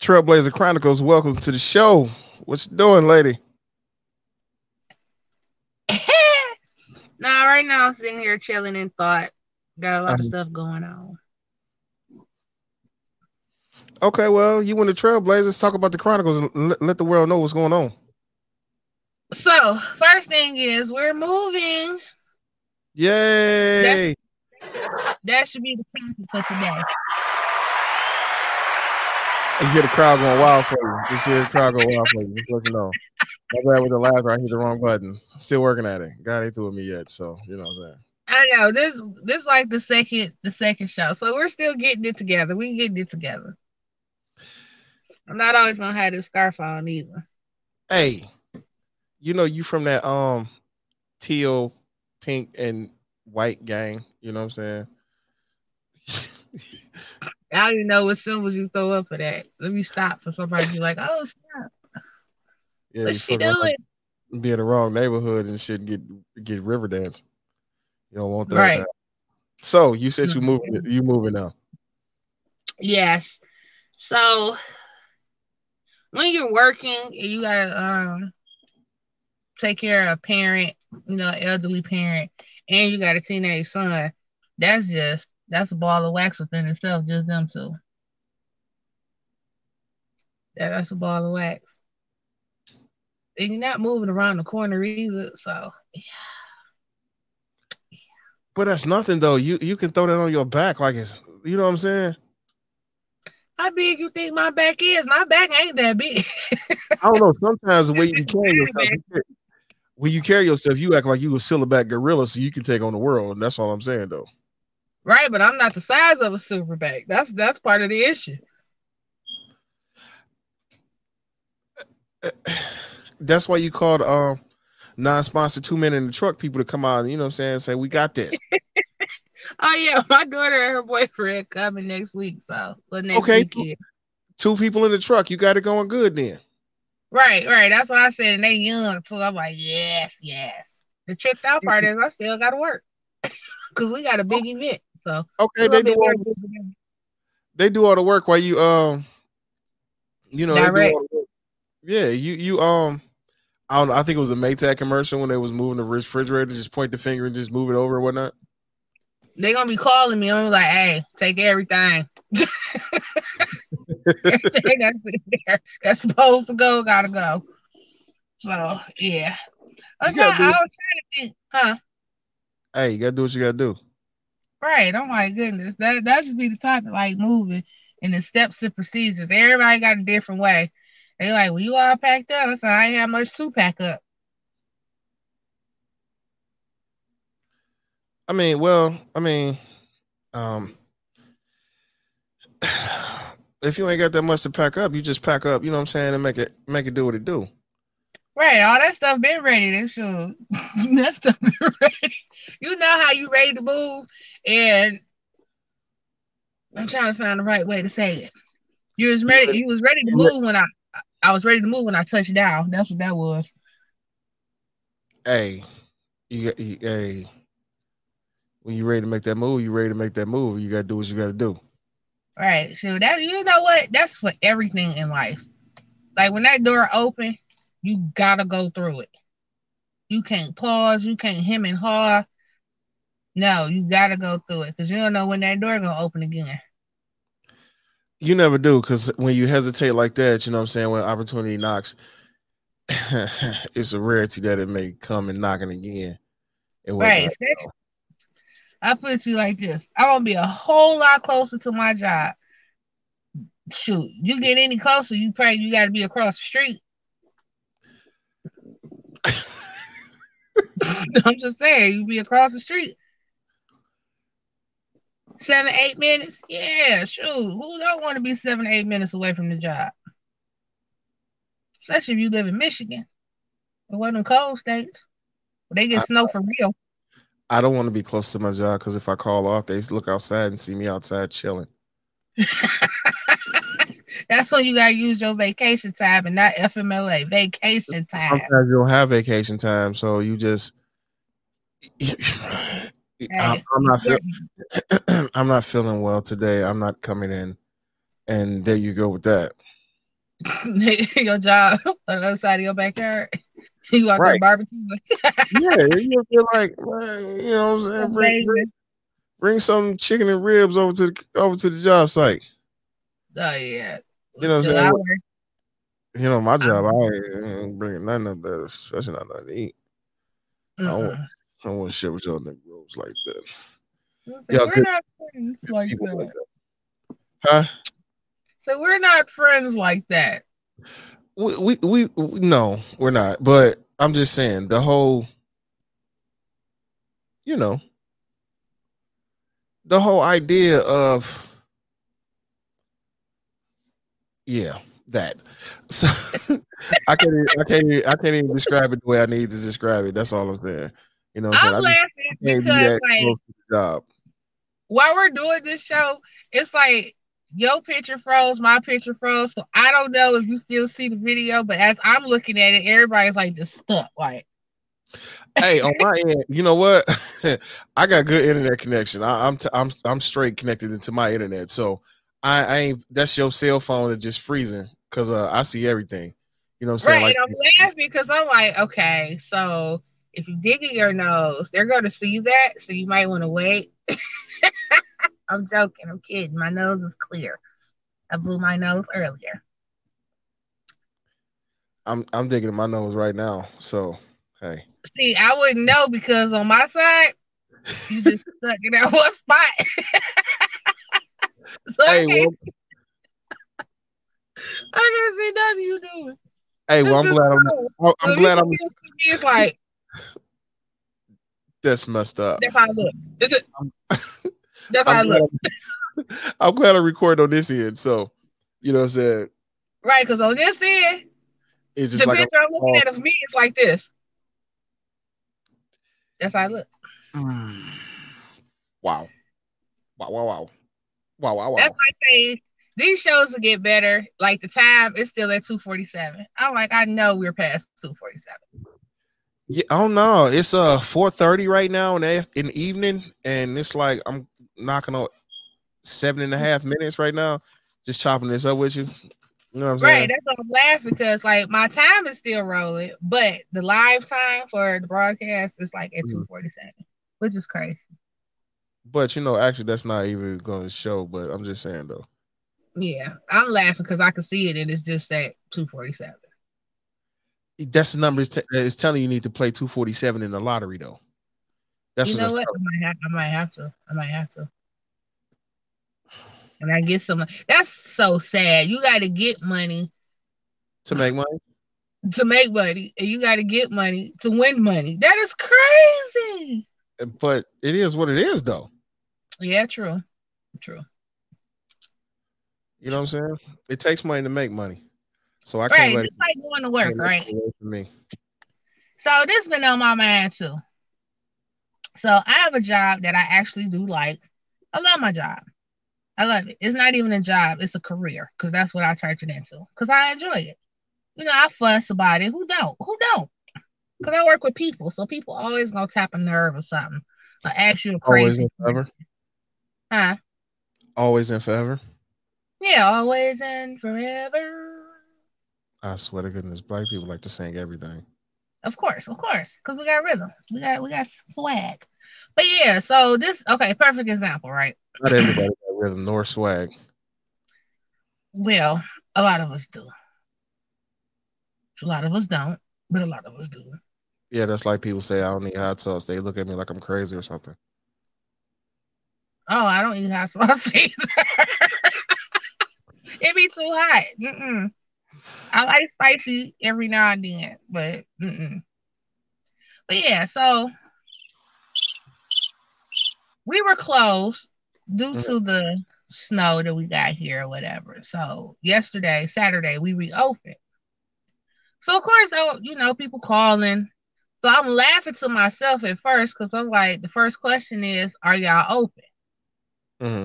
Trailblazer Chronicles, welcome to the show. What you doing, lady? nah, right now I'm sitting here chilling in thought. Got a lot Um, of stuff going on. Okay, well, you win the Trailblazers. Talk about the Chronicles and let, let the world know what's going on. So, first thing is we're moving. Yay! That should be the topic for today. You hear the crowd going wild for you. Just hear the crowd go wild for you. Just let you know. My bad with the laughter. I hit the wrong button. Still working at it. God ain't through with me yet. So you know what I'm saying. I know this this like the second the second show. So we're still getting it together. We getting it together. I'm not always gonna have this scarf on either. Hey, you know you from that um teal, pink, and white gang. You know what I'm saying? I don't even know what symbols you throw up for that. Let me stop for somebody to be like, oh stop. yeah, What's she doing? Be in the wrong neighborhood and shit. Get get river dance. You don't want that. Right. So you said you moving. You moving now. Yes. So when you're working and you gotta um take care of a parent, you know, elderly parent, and you got a teenage son, that's just that's a ball of wax within itself, just them two. Yeah, that's a ball of wax. And you're not moving around the corner either, so yeah. But that's nothing though. You you can throw that on your back like it's you know what I'm saying. how big you think my back is? My back ain't that big. I don't know. Sometimes the way you carry yourself, when you carry yourself, you act like you a silverback gorilla, so you can take on the world. And that's all I'm saying though. Right, but I'm not the size of a silverback. That's that's part of the issue. That's why you called um non-sponsored two men in the truck people to come out. You know what I'm saying? Say we got this. Oh yeah, my daughter and her boyfriend coming next week. So well next Okay. weekend. Two people in the truck. You got it going good then. Right, right. That's what I said. And they young too. I'm like, yes, yes. The tricked out part is I still gotta work. Cause we got a big event. So Okay, they do all, they do all the work while you um you know they do all the work. yeah you you um I don't know I think it was a Maytag commercial when they was moving the refrigerator just point the finger and just move it over and whatnot They gonna be calling me. I'm like, hey, take everything. everything that's in there that's supposed to go, gotta go. So yeah. Trying, I was trying to think, huh? hey you gotta do what you gotta do Right. Oh my goodness. That that should be the topic, like moving and the steps and procedures. Everybody got a different way. They like, well, you all packed up. I said, I ain't have much to pack up. I mean well I mean um if you ain't got that much to pack up you just pack up you know what I'm saying and make it make it do what it do Right. All that stuff been ready. That sure that stuff been ready. You know how you ready to move. And I'm trying to find the right way to say it. You was ready, you was ready to move when I I was ready to move when I touched down. That's what that was. hey you you, hey when you ready to make that move you ready to make that move you gotta do what you gotta do Right. So that you know what? That's for everything in life. Like when that door open, you gotta go through it. You can't pause. You can't hem and haw. No, you gotta go through it because you don't know when that door gonna open again. You never do because when you hesitate like that, you know what I'm saying, when opportunity knocks, it's a rarity that it may come and knocking again. and Right. I put it to you like this. I'm gonna be a whole lot closer to my job. Shoot, you get any closer, you probably you gotta be across the street. I'm just saying, you be across the street. Seven, eight minutes? Yeah, shoot. Who don't want to be seven, eight minutes away from the job? Especially if you live in Michigan. Or one of them cold states. They get I- snow for real. I don't want to be close to my job because if I call off, they look outside and see me outside chilling. That's when you gotta use your vacation time and not FMLA. Vacation time. Sometimes you don't have vacation time, so you just. I'm, I'm not. Feel, I'm not feeling well today. I'm not coming in, and there you go with that. your job on the other side of your backyard. You out Right. barbecue. yeah, you feel like you know what I'm saying. Bring, bring, bring some chicken and ribs over to the over to the job site. Oh yeah. You know what I'm saying? You know, my job, I ain't bringing nothing up there, especially not nothing to eat. Mm-mm. I don't want to share with y'all Negroes like that. I Yeah, we're not friends like People like that. that. Huh? So we're not friends like that. We, we we we no, we're not. But I'm just saying the whole, you know, the whole idea of, yeah, that. So I can't I can't I can't even describe it the way I need to describe it. That's all I'm saying. You know, what I'm I'm laughing just can't be because like close to the job. while we're doing this show, it's like your picture froze, my picture froze. So I don't know if you still see the video, but as I'm looking at it, everybody's like just stuck. Like, hey, on my end, you know what? I got good internet connection. I, I'm t- I'm I'm straight connected into my internet, so I, I ain't. That's your cell phone that's just freezing because uh, I see everything. You know what I'm saying? right. Like, and I'm laughing because I'm like, okay, so if you dig in your nose, they're going to see that. So you might want to wait. I'm joking. I'm kidding. My nose is clear. I blew my nose earlier. I'm I'm digging my nose right now. So hey, See, I wouldn't know because on my side, you just stuck in that one spot. so hey, I can't, well, I can't see nothing you doing. hey, well, I'm glad I'm. I'm if glad I'm still see me, It's like that's messed up. that's how I look. Is it? That's how I look. I'm, I'm glad I record on this end. So you know what I'm saying? Right, because on this end, It's the just like a, picture I'm looking at of me is like this. That's how I look. Wow, wow, wow, wow, wow, wow, wow. That's like saying these shows will get better. Like the time is still at 247. I'm like, I know we're past 247. Yeah, I don't know. It's uh 4:30 right now in the, in the evening, and it's like I'm knocking on seven and a half minutes right now, just chopping this up with you. You know what I'm saying? Right, that's why I'm laughing because like my time is still rolling, but the live time for the broadcast is like at Mhm. 247, which is crazy. But you know, actually, that's not even going to show. But I'm just saying though. Yeah, I'm laughing because I can see it and it's just at 247. That's the number is t- it's telling you you need to play 247 in the lottery though. That's you what know what? I might, have, I might have to. I might have to. And I get some. That's so sad. You got to get money to make money. to make money, and you got to get money to win money. That is crazy. But it is what it is though. Yeah, true, true. You know what I'm saying? It takes money to make money. So I can't Right, let just like going to work, right? from me. So this been on my mind too. So I have a job that I actually do like. I love my job. I love it. It's not even a job, it's a career because that's what I turned it into. Because I enjoy it. You know, I fuss about it. Who don't? Who don't? Because I work with people, so people always gonna tap a nerve or something. Or ask you a Always crazy and forever. Huh? Always and forever. Yeah, always and forever. I swear to goodness, black people like to sing everything. Of course, of course, because we got rhythm. We got we got swag. But yeah, so this okay, perfect example, right? Not everybody got rhythm nor swag. Well, a lot of us do. A lot of us don't, but a lot of us do. Yeah, that's like people say I don't need hot sauce. They look at me like I'm crazy or something. Oh, I don't eat hot sauce either. it be too hot. Mm-mm. I like spicy every now and then, but mm-mm. but yeah. So we were closed due to the snow that we got here or whatever. So yesterday, Saturday, we reopened. So of course, oh, you know, people calling. So I'm laughing to myself at first because I'm like, the first question is, "Are y'all open?" hmm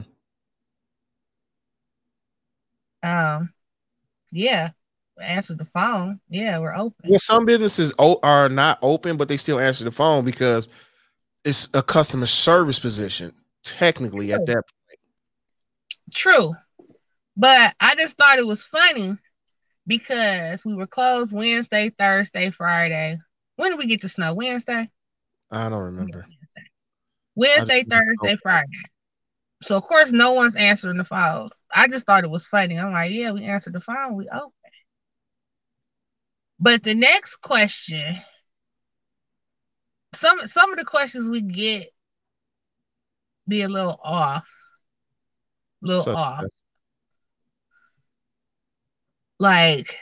Um, yeah, answer the phone. Yeah, we're open. Well, some businesses are not open, but they still answer the phone because it's a customer service position. Technically, at that point. True, but I just thought it was funny because we were closed Wednesday, Thursday, Friday. When did we get to snow? Wednesday? I don't remember. Wednesday, Thursday, Friday. So of course no one's answering the phones. I just thought it was funny. I'm like, yeah, we answered the phone, we open. But the next question, some some of the questions we get be a little off. A little so, off. Like,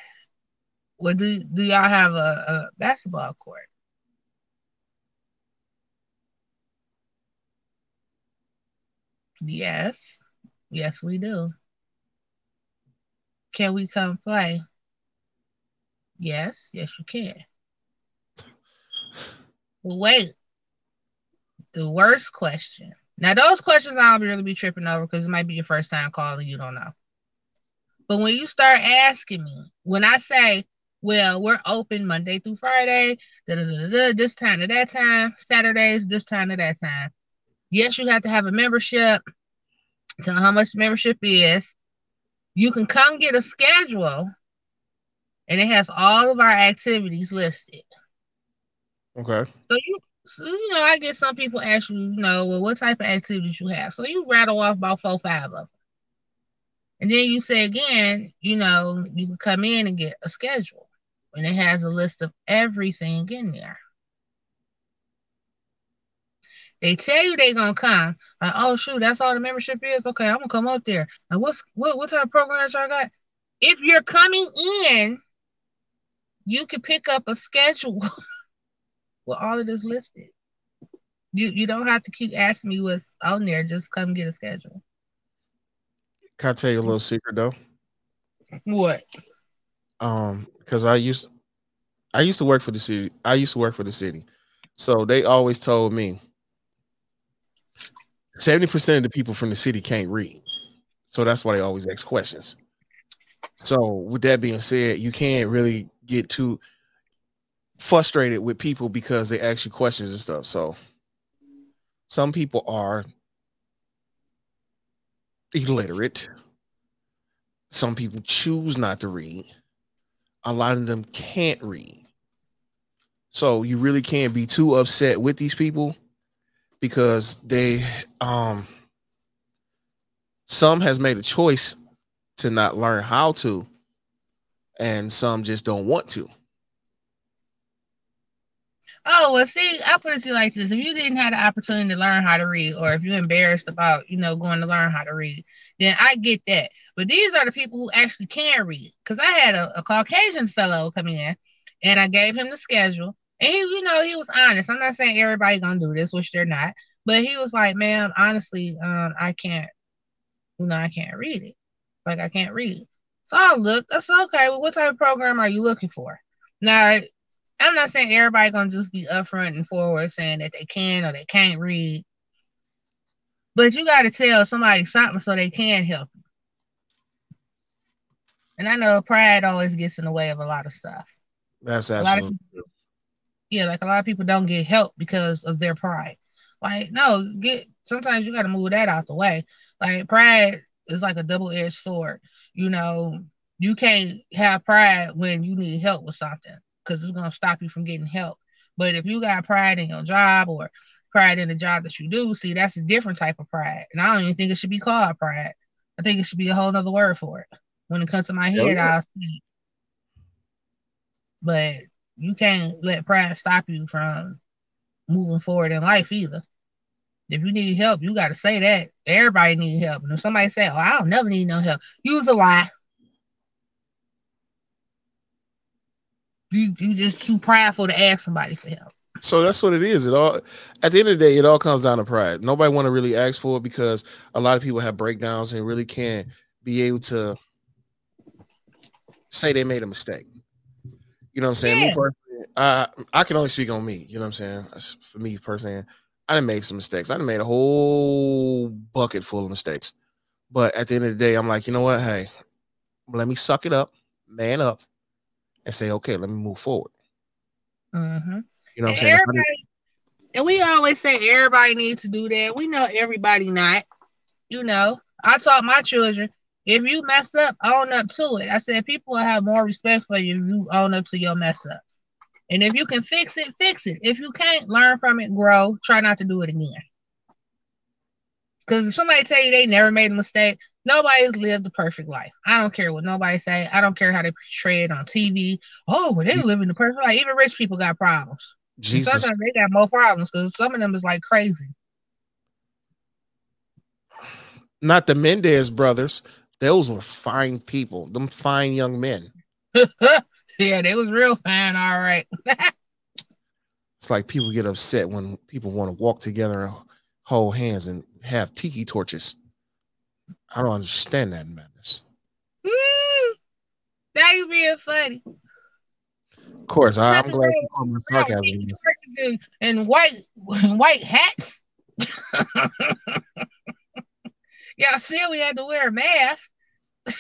what do do y'all have a, a basketball court? Yes. Yes, we do. Can we come play? Yes, yes, you can. Well, wait. The worst question. Now, those questions I'll really be tripping over because it might be your first time calling, you don't know. But when you start asking me, when I say, well, we're open Monday through Friday, this time to that time, Saturdays, this time to that time. Yes, you have to have a membership. Tell how much membership is. You can come get a schedule, and it has all of our activities listed. Okay. So you, so, you know, I get some people ask you, you know, well, what type of activities you have. So you rattle off about four, five of them. And then you say again, you know, you can come in and get a schedule. And it has a list of everything in there. They tell you they're gonna come. Like, oh shoot, that's all the membership is. Okay, I'm gonna come up there. And what's what what type of programs y'all got? If you're coming in, you can pick up a schedule with all of this listed. You you don't have to keep asking me what's on there. Just come get a schedule. Can I tell you a little secret though? What? Um, because I used I used to work for the city. I used to work for the city. So they always told me 70% of the people from the city can't read. So that's why they always ask questions. So with that being said, you can't really get too frustrated with people because they ask you questions and stuff. So some people are illiterate. Some people choose not to read. A lot of them can't read. So you really can't be too upset with these people because they um some has made a choice to not learn how to and some just don't want to oh well see i put it to you like this if you didn't have the opportunity to learn how to read or if you're embarrassed about you know going to learn how to read then i get that but these are the people who actually can read because i had a, a caucasian fellow come in and i gave him the schedule and he, you know, he was honest. I'm not saying everybody gonna do this, which they're not. But he was like, "Man, honestly, um, I can't. You know, I can't read it. Like I can't read." So I look. That's okay. Well, what type of program are you looking for? Now, I'm not saying everybody gonna just be upfront and forward saying that they can or they can't read. But you got to tell somebody something so they can help you. And I know pride always gets in the way of a lot of stuff. That's absolutely yeah, like a lot of people don't get help because of their pride. Like, no, get sometimes you gotta move that out the way. Like pride is like a double-edged sword. You know, you can't have pride when you need help with something because it's gonna stop you from getting help. But if you got pride in your job or pride in the job that you do, see, that's a different type of pride. And I don't even think it should be called pride. I think it should be a whole other word for it. When it comes to my head, yeah. I'll see. But you can't let pride stop you from moving forward in life either. If you need help, you got to say that. Everybody need help. And if somebody say, "Oh, I don't never need no help," use a lie. You you just too prideful to ask somebody for help. So that's what it is. It all at the end of the day, it all comes down to pride. Nobody want to really ask for it because a lot of people have breakdowns and really can't be able to say they made a mistake. You know what I'm saying? Yeah. Me personally, I I can only speak on me. You know what I'm saying? For me personally, I done made some mistakes. I done made a whole bucket full of mistakes. But at the end of the day, I'm like, you know what? Hey, let me suck it up, man up, and say, okay, let me move forward. Mm-hmm. You know what I'm saying? And we always say everybody needs to do that. We know everybody not. You know, I taught my children If you messed up, own up to it. I said people will have more respect for you if you own up to your mess ups. And if you can fix it, fix it. If you can't, learn from it, grow. Try not to do it again. Because if somebody tell you they never made a mistake, nobody's lived a perfect life. I don't care what nobody say. I don't care how they portray it on TV. Oh, well, they mm. living the perfect life. Even rich people got problems. Jesus. Sometimes they got more problems because some of them is like crazy. Not the Menendez brothers. Those were fine people. Them fine young men. yeah, they was real fine. All right. it's like people get upset when people want to walk together and hold hands and have tiki torches. I don't understand that madness. Mm, now you being funny. Of course, I, am glad you called me sarcasm. And, and white white hats. Y'all see we had to wear a mask.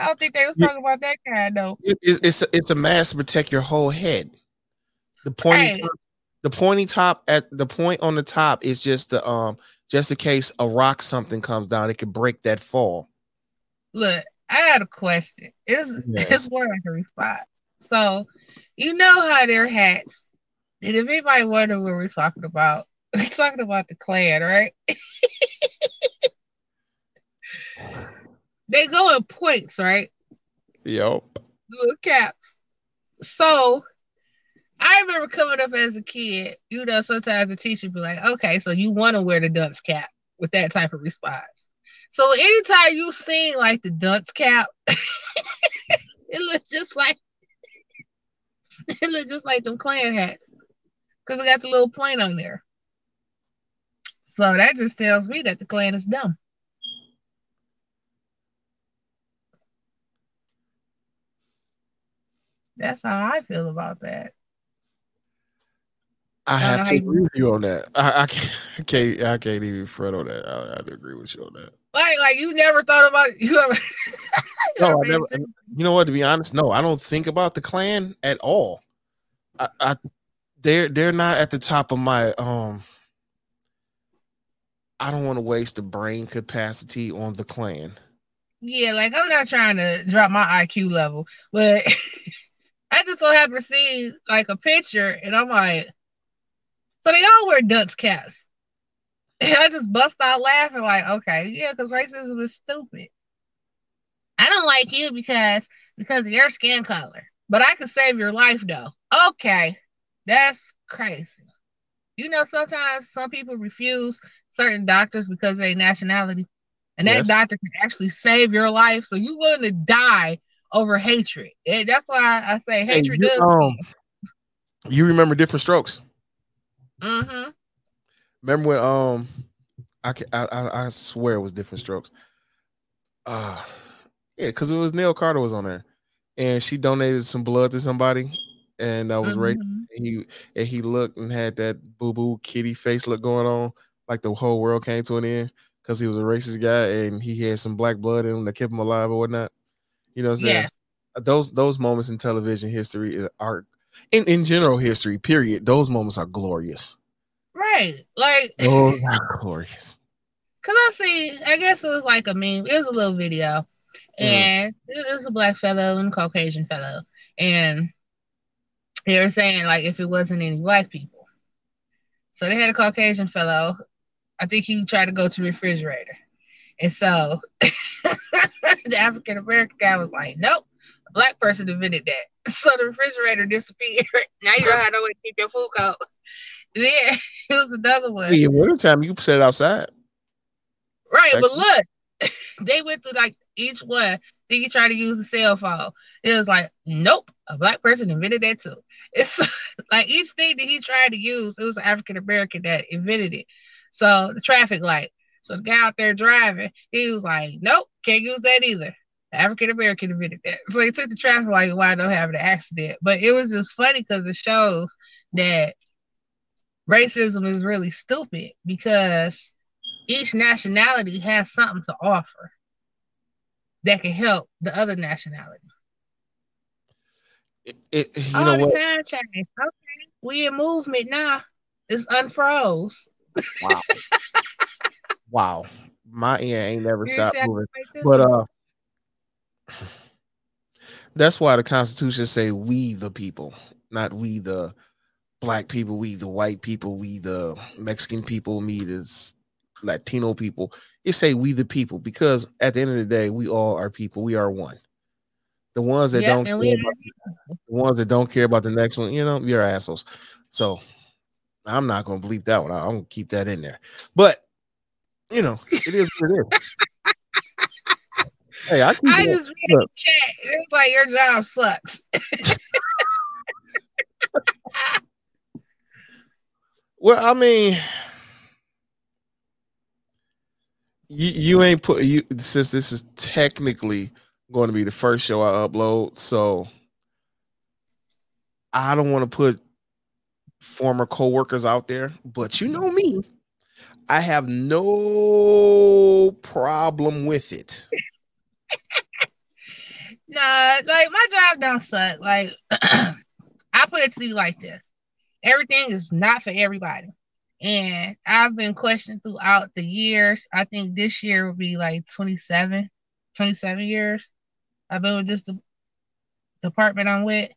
I don't think they was talking about that kind though. It, it's it's a, it's a mask to protect your whole head. The pointy hey. top, the pointy top at the point on the top is just the um just in case a rock something comes down, it could break that fall. Look, I had a question. It's yes. it's more like a response. So you know how their hats, and if anybody wonder what we're talking about, we're talking about the Klan, right? they go in points, right? Yep. Little caps. So I remember coming up as a kid, you know, sometimes the teacher would be like, okay, so you want to wear the dunce cap with that type of response. So anytime you sing like the dunce cap, it looks just like it looks just like them Klan hats. Because it got the little point on there. So that just tells me that the Klan is dumb. That's how I feel about that. I have to agree with you on that. I, I, can't, I can't, I can't even fret on that. I, I have to agree with you on that. Like, like you never thought about you ever. no, I never. You know what? To be honest, no, I don't think about the Klan at all. I, I, they're they're not at the top of my um. I don't want to waste the brain capacity on the Klan. Yeah, like I'm not trying to drop my IQ level, but I just so happen to see like a picture, and I'm like, so they all wear dunce caps. And I just bust out laughing, like, okay, yeah, because racism is stupid. I don't like you because because of your skin color, but I can save your life though. Okay, that's crazy. You know, sometimes some people refuse certain doctors because of their nationality, and that yes. doctor can actually save your life. So you willing to die over hatred? And that's why I say hatred you, does. Um, you remember Diff'rent Strokes? Mm-hmm. Remember when um I, I I swear it was Diff'rent Strokes. Uh yeah, because it was Nell Carter was on there. And she donated some blood to somebody and I was mm-hmm. right. And he and he looked and had that boo-boo kitty face look going on, like the whole world came to an end because he was a racist guy and he had some black blood in him that kept him alive or whatnot. You know what I'm saying? Yes. Those those moments in television history are in, in general history, period, those moments are glorious. Right. Like oh glorious. Cause I see, I guess it was like a meme. It was a little video. Mm. And mm. it was a black fellow and a Caucasian fellow. And they were saying like if it wasn't any black people. So they had a Caucasian fellow. I think he tried to go to the refrigerator. And so the African American guy was like, Nope, a black person invented that. So the refrigerator disappeared. now you don't have no way to keep your food cold. Yeah, it was another one. Yeah, winter time you set it outside. Right, but look, they went through like each one. Then you try to use the cell phone. It was like, nope, a black person invented that too. It's like each thing that he tried to use, it was an African American that invented it. So the traffic light. So the guy out there driving, he was like, nope, can't use that either. African American invented that. So he took the traffic light and wound up having an accident. But it was just funny because it shows that racism is really stupid because each nationality has something to offer that can help the other nationality. It, it, you All know the what? time change. Okay, we in movement now. It's unfroze. Wow. wow. My end ain't never stopped moving. But uh that's why the Constitution say we the people, not we the black people, we the white people, we the Mexican people, me the Latino people. It say we the people because at the end of the day, we all are people. We are one. The ones that don't care about, the ones that don't care about the next one, you know, you're assholes. So I'm not gonna bleep that one. I'm gonna keep that in there. But you know, it is what it is. hey, I, I just read the chat. It's like your job sucks. well, I mean, you you ain't put you since this is technically going to be the first show I upload, so I don't want to put former co-workers out there, but you know me. I have no problem with it. nah, like my job don't suck. Like I put it to you like this. Everything is not for everybody. And I've been questioned throughout the years. I think this year will be like 27, 27 years. I've been with this de- department I'm with.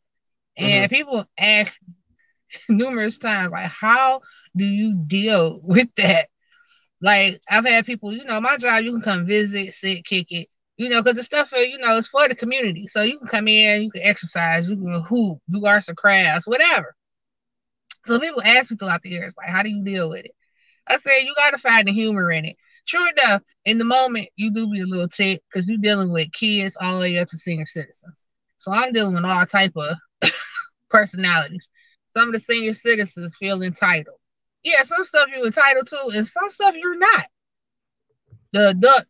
And mm-hmm. people ask numerous times, like, how do you deal with that? Like, I've had people, you know, my job, you can come visit, sit, kick it, you know, because the stuff, for, you know, it's for the community. So you can come in, you can exercise, you can hoop, do arts and crafts, whatever. So people ask me throughout the years, like, how do you deal with it? I said, you got to find the humor in it. True enough, in the moment, you do be a little tick because you're dealing with kids all the way up to senior citizens. So I'm dealing with all type of personalities. Some of the senior citizens feel entitled. Yeah, some stuff you're entitled to, and some stuff you're not. The adult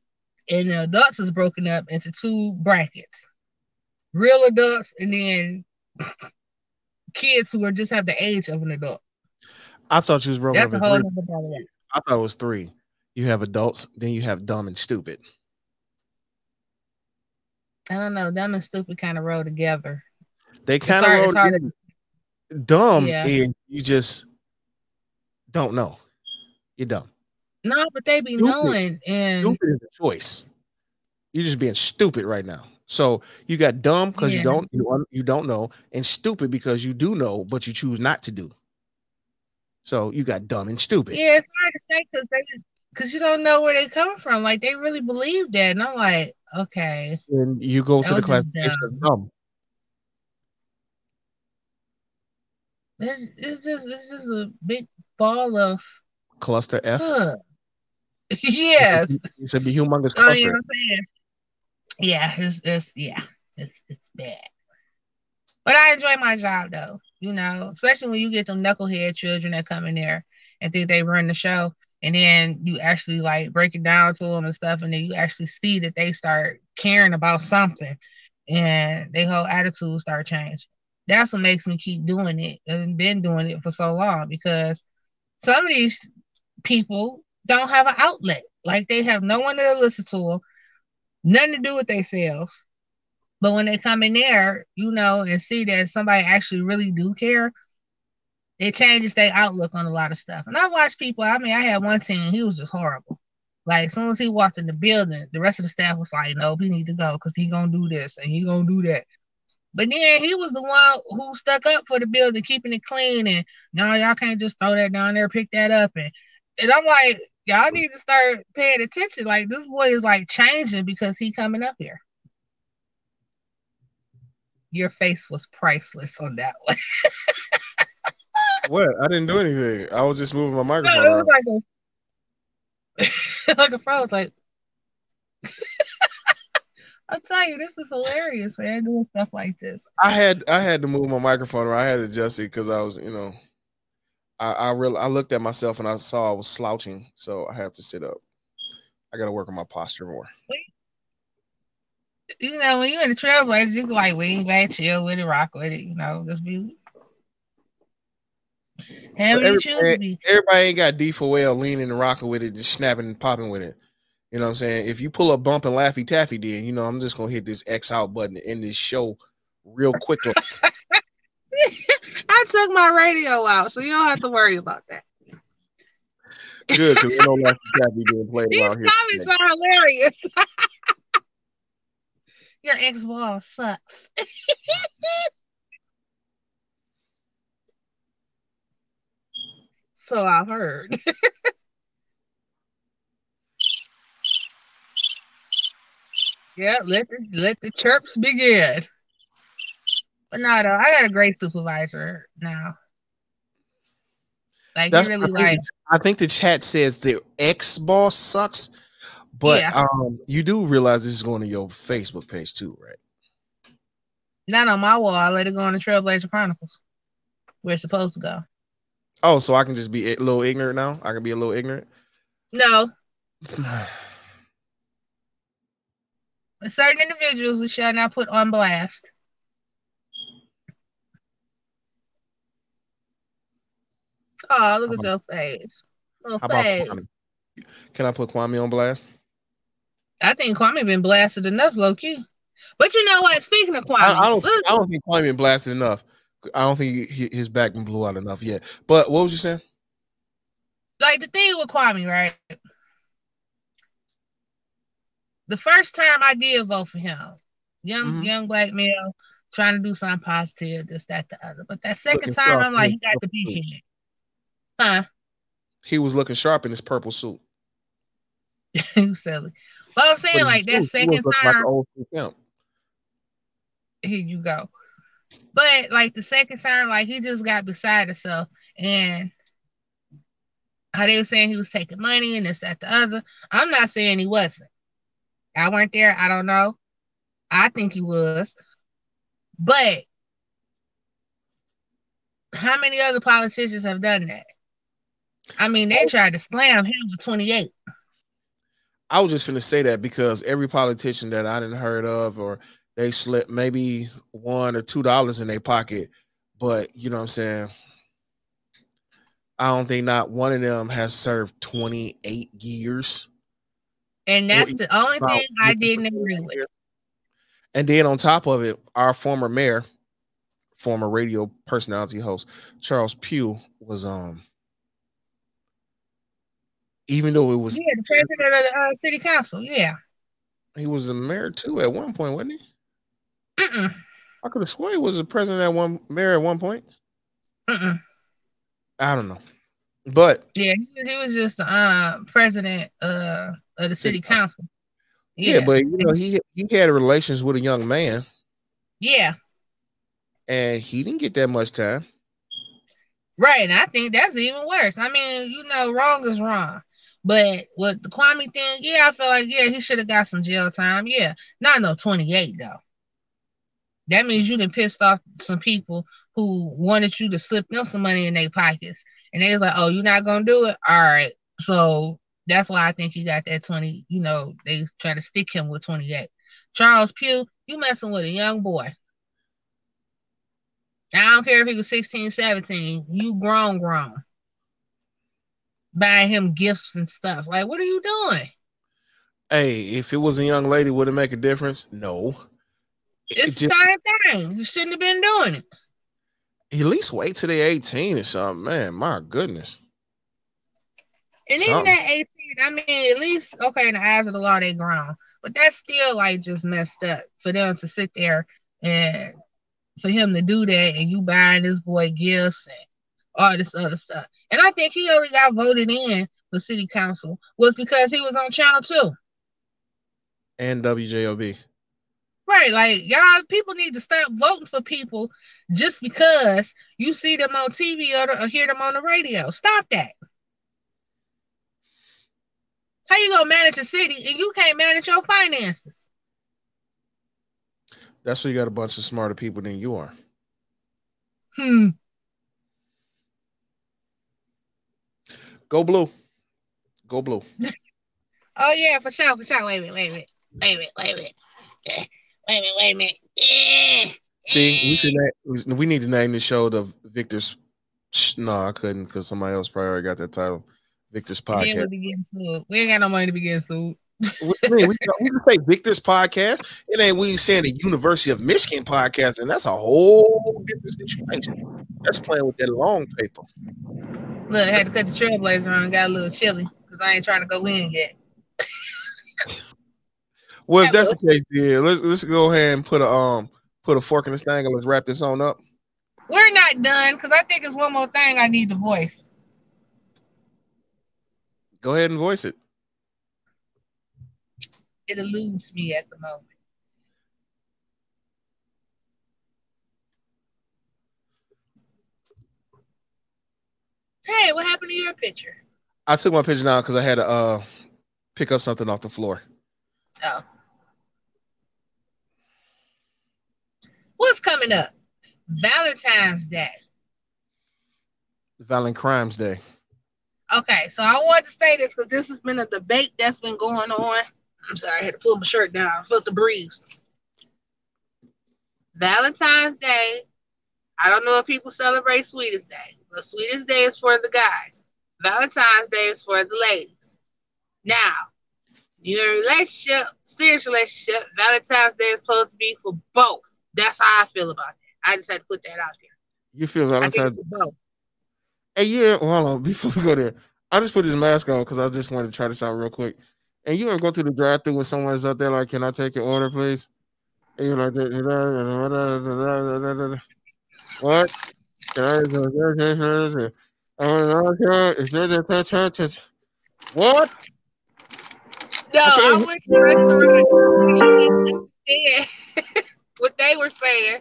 and the adults is broken up into two brackets: real adults and then kids who are just have the age of an adult. I thought you was broken That's up. A whole three. I thought it was three. You have adults, then you have dumb and stupid. I don't know. Dumb and stupid kind of roll together. They kind of roll dumb yeah. and you just don't know. You're dumb. No, but they be stupid. knowing and stupid is a choice. You're just being stupid right now. So you got dumb because yeah. you don't you, you don't know, and stupid because you do know, but you choose not to do. So you got dumb and stupid. Yeah, it's hard to say because they because you don't know where they come from. Like they really believe that, and I'm like, okay. And you go to the classification of dumb. It's, it's just it's just a big ball of cluster F. Huh. yes, it's a humongous cluster. Oh, you know yeah, it's it's yeah, it's it's bad. But I enjoy my job though, you know, especially when you get them knucklehead children that come in there and think they run the show, and then you actually like break it down to them and stuff, and then you actually see that they start caring about something, and their whole attitude start changing that's what makes me keep doing it and been doing it for so long because some of these people don't have an outlet. Like they have no one to listen to them, nothing to do with themselves. But when they come in there, you know, and see that somebody actually really do care, it changes their outlook on a lot of stuff. And I watch people, I mean, I had one team, he was just horrible. Like as soon as he walked in the building, the rest of the staff was like, "Nope, he need to go because he gonna do this and he gonna do that." But then he was the one who stuck up for the building, keeping it clean. And no, y'all can't just throw that down there, pick that up. And and I'm like, y'all need to start paying attention. Like this boy is like changing because he coming up here. Your face was priceless on that one. what? I didn't do anything. I was just moving my microphone. No, it was like a like a froze, like I'll tell you, this is hilarious, man. Doing stuff like this. I had I had to move my microphone, or I had to adjust it because I was, you know, I I really I looked at myself and I saw I was slouching, so I have to sit up. I got to work on my posture more. You know, when you're in the trailblazers, you can like lean back, chill with it, rock with it. You know, just be. Everybody, everybody ain't got D for well leaning and rocking with it, just snapping and popping with it. You know what I'm saying? If you pull a bump and Laffy Taffy did, you know, I'm just gonna hit this X out button in this show real quickly. I took my radio out, so you don't have to worry about that. Good, because we know Laffy Taffy being played These around here. comments are hilarious. Your ex wall sucks. so I've heard. Yeah, let the let the chirps begin. But no, though, I got a great supervisor now. Like That's he I really think, like I think the chat says the ex boss sucks, but Yeah. um, you do realize this is going to your Facebook page too, right? not on my wall. I let it go on the Trailblazer Chronicles, where it's supposed to go. Oh, so I can just be a little ignorant now. I can be a little ignorant. No, certain individuals we shall not put on blast. Oh, look at your face. Little face. Can I put Kwame on blast? I think Kwame been blasted enough, Loki. But you know what? Speaking of Kwame, I, I don't. look, I don't think Kwame been blasted enough. I don't think he, his back been blew out enough yet. But what was you saying? like the thing with Kwame, right? The first time I did vote for him, young Mhm. young black male trying to do something positive, this, that, the other. But that second Looking time, sharp I'm like, he got the his purple beefhead. Huh? He was looking sharp in his purple suit. silly. But I'm saying, But like that second like time, old school here you go. But like the second time, like he just got beside himself and how they were saying he was taking money and this, that, the other. I'm not saying he wasn't. I weren't there. I don't know. I think he was. But how many other politicians have done that? I mean, they tried to slam him with 28. I was just going to say that because every politician that I didn't heard of or they slipped maybe one or two dollars in their pocket, but you know what I'm saying. I don't think not one of them has served 28 years. And that's the only thing I didn't agree with. And then on top of it, our former mayor, former radio personality host Charles Pugh was um even though it was Yeah, the president of the uh, city council. Yeah. he was the mayor too at one point, wasn't he? Mm-mm. I could have sworn he was a president at one mayor at one point. Mm-mm. I don't know. But Yeah, he was, he was just the uh, president uh, of the city City council. yeah. Yeah, but you know, he he had relations with a young man yeah, and he didn't get that much time. right. And I think that's even worse. I mean, you know, wrong is wrong. But with the Kwame thing, yeah, I feel like yeah, he should have got some jail time. Yeah, not no twenty eight though. That means you can pissed off some people who wanted you to slip them some money in their pockets, and they was like, "Oh, you're not gonna do it? All right." So that's why I think he got that twenty. You know, they try to stick him with twenty eight. Charles Pugh, you messing with a young boy. I don't care if he was 16, 17. You grown, grown. Buying him gifts and stuff. Like, what are you doing? Hey, if it was a young lady, would it make a difference? No. It It's the same thing. You shouldn't have been doing it. At least wait till they're 18 or something. Man, my goodness. And even Something. at 18, I mean, at least, okay, in the eyes of the law, they grown. But that's still like just messed up for them to sit there and for him to do that and you buying this boy gifts and all this other stuff. And I think he only got voted in for city council was because he was on channel two. And WJLB. Right, like y'all people need to stop voting for people just because you see them on TV or, or hear them on the radio. Stop that. How you gonna manage a city and you can't manage your finances? That's why you got a bunch of smarter people than you are. Hmm. Go blue. Go blue. Oh yeah, for sure, for sure. Wait a minute, wait a minute, wait a minute, wait a minute, wait a minute, wait a minute. Eh, See, we, eh. should we need to name the show the Victor's. Sh- No, I couldn't because somebody else probably already got that title. Victor's podcast. we be. We ain't got no money to be getting sued. we, I we, we can say Victor's podcast. It ain't we saying the University of Michigan podcast, and that's a whole different situation. That's playing with that long paper. Look, I had to cut the trailblazer on and got a little chilly because I ain't trying to go in yet. Well, if that's the case, yeah, let's let's go ahead and put a um put a fork in this thing and let's wrap this on up. We're not done because I think it's one more thing I need to voice. Go ahead and voice it. It eludes me at the moment. Hey, what happened to your picture? I took my picture down because I had to uh pick up something off the floor. Oh. What's coming up? Valentine's Day. Valentine's Day. Okay, so I wanted to say this because this has been a debate that's been going on. I'm sorry, I had to pull my shirt down. I felt the breeze. Valentine's Day. I don't know if people celebrate Sweetest Day, but Sweetest Day is for the guys. Valentine's Day is for the ladies. Now, your relationship, serious relationship, Valentine's Day is supposed to be for both. That's how I feel about that. I just had to put that out there. You feel Valentine's Day? Hey, yeah, hold on. Before we go there, I just put this mask on because I just wanted to try this out real quick. And you ever go through the drive through when someone's out there like, "Can I take your order, please?" And you're like, "What?" What? No, I went to restaurant. What they were saying.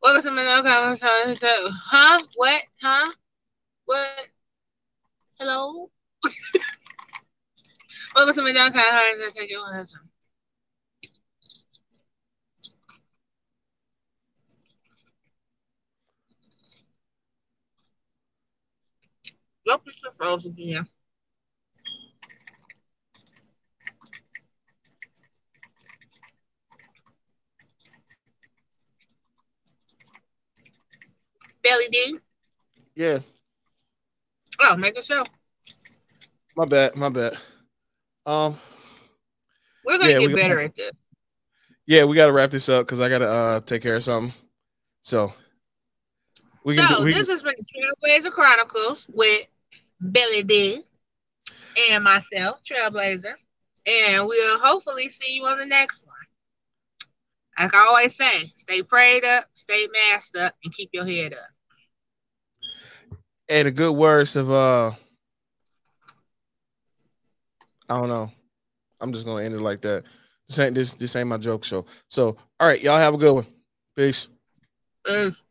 What was something? Huh? What? Huh? What? Hello? My down kind of take your one Yep, it's the froze again. Belly D. Yeah. Oh, make a show. My bad. My bad. Um, we're gonna yeah, get better gotta, at this. Yeah, we got to wrap this up because I got to uh take care of something. So, we so can, we this can... has been Trailblazer Chronicles with Billy D and myself, Trailblazer, and we'll hopefully see you on the next one. Like I always say, stay prayed up, stay masked up, and keep your head up. And the good words of uh I don't know. I'm just gonna end it like that. This ain't this this ain't my joke show. So all right, y'all have a good one. Peace. Peace.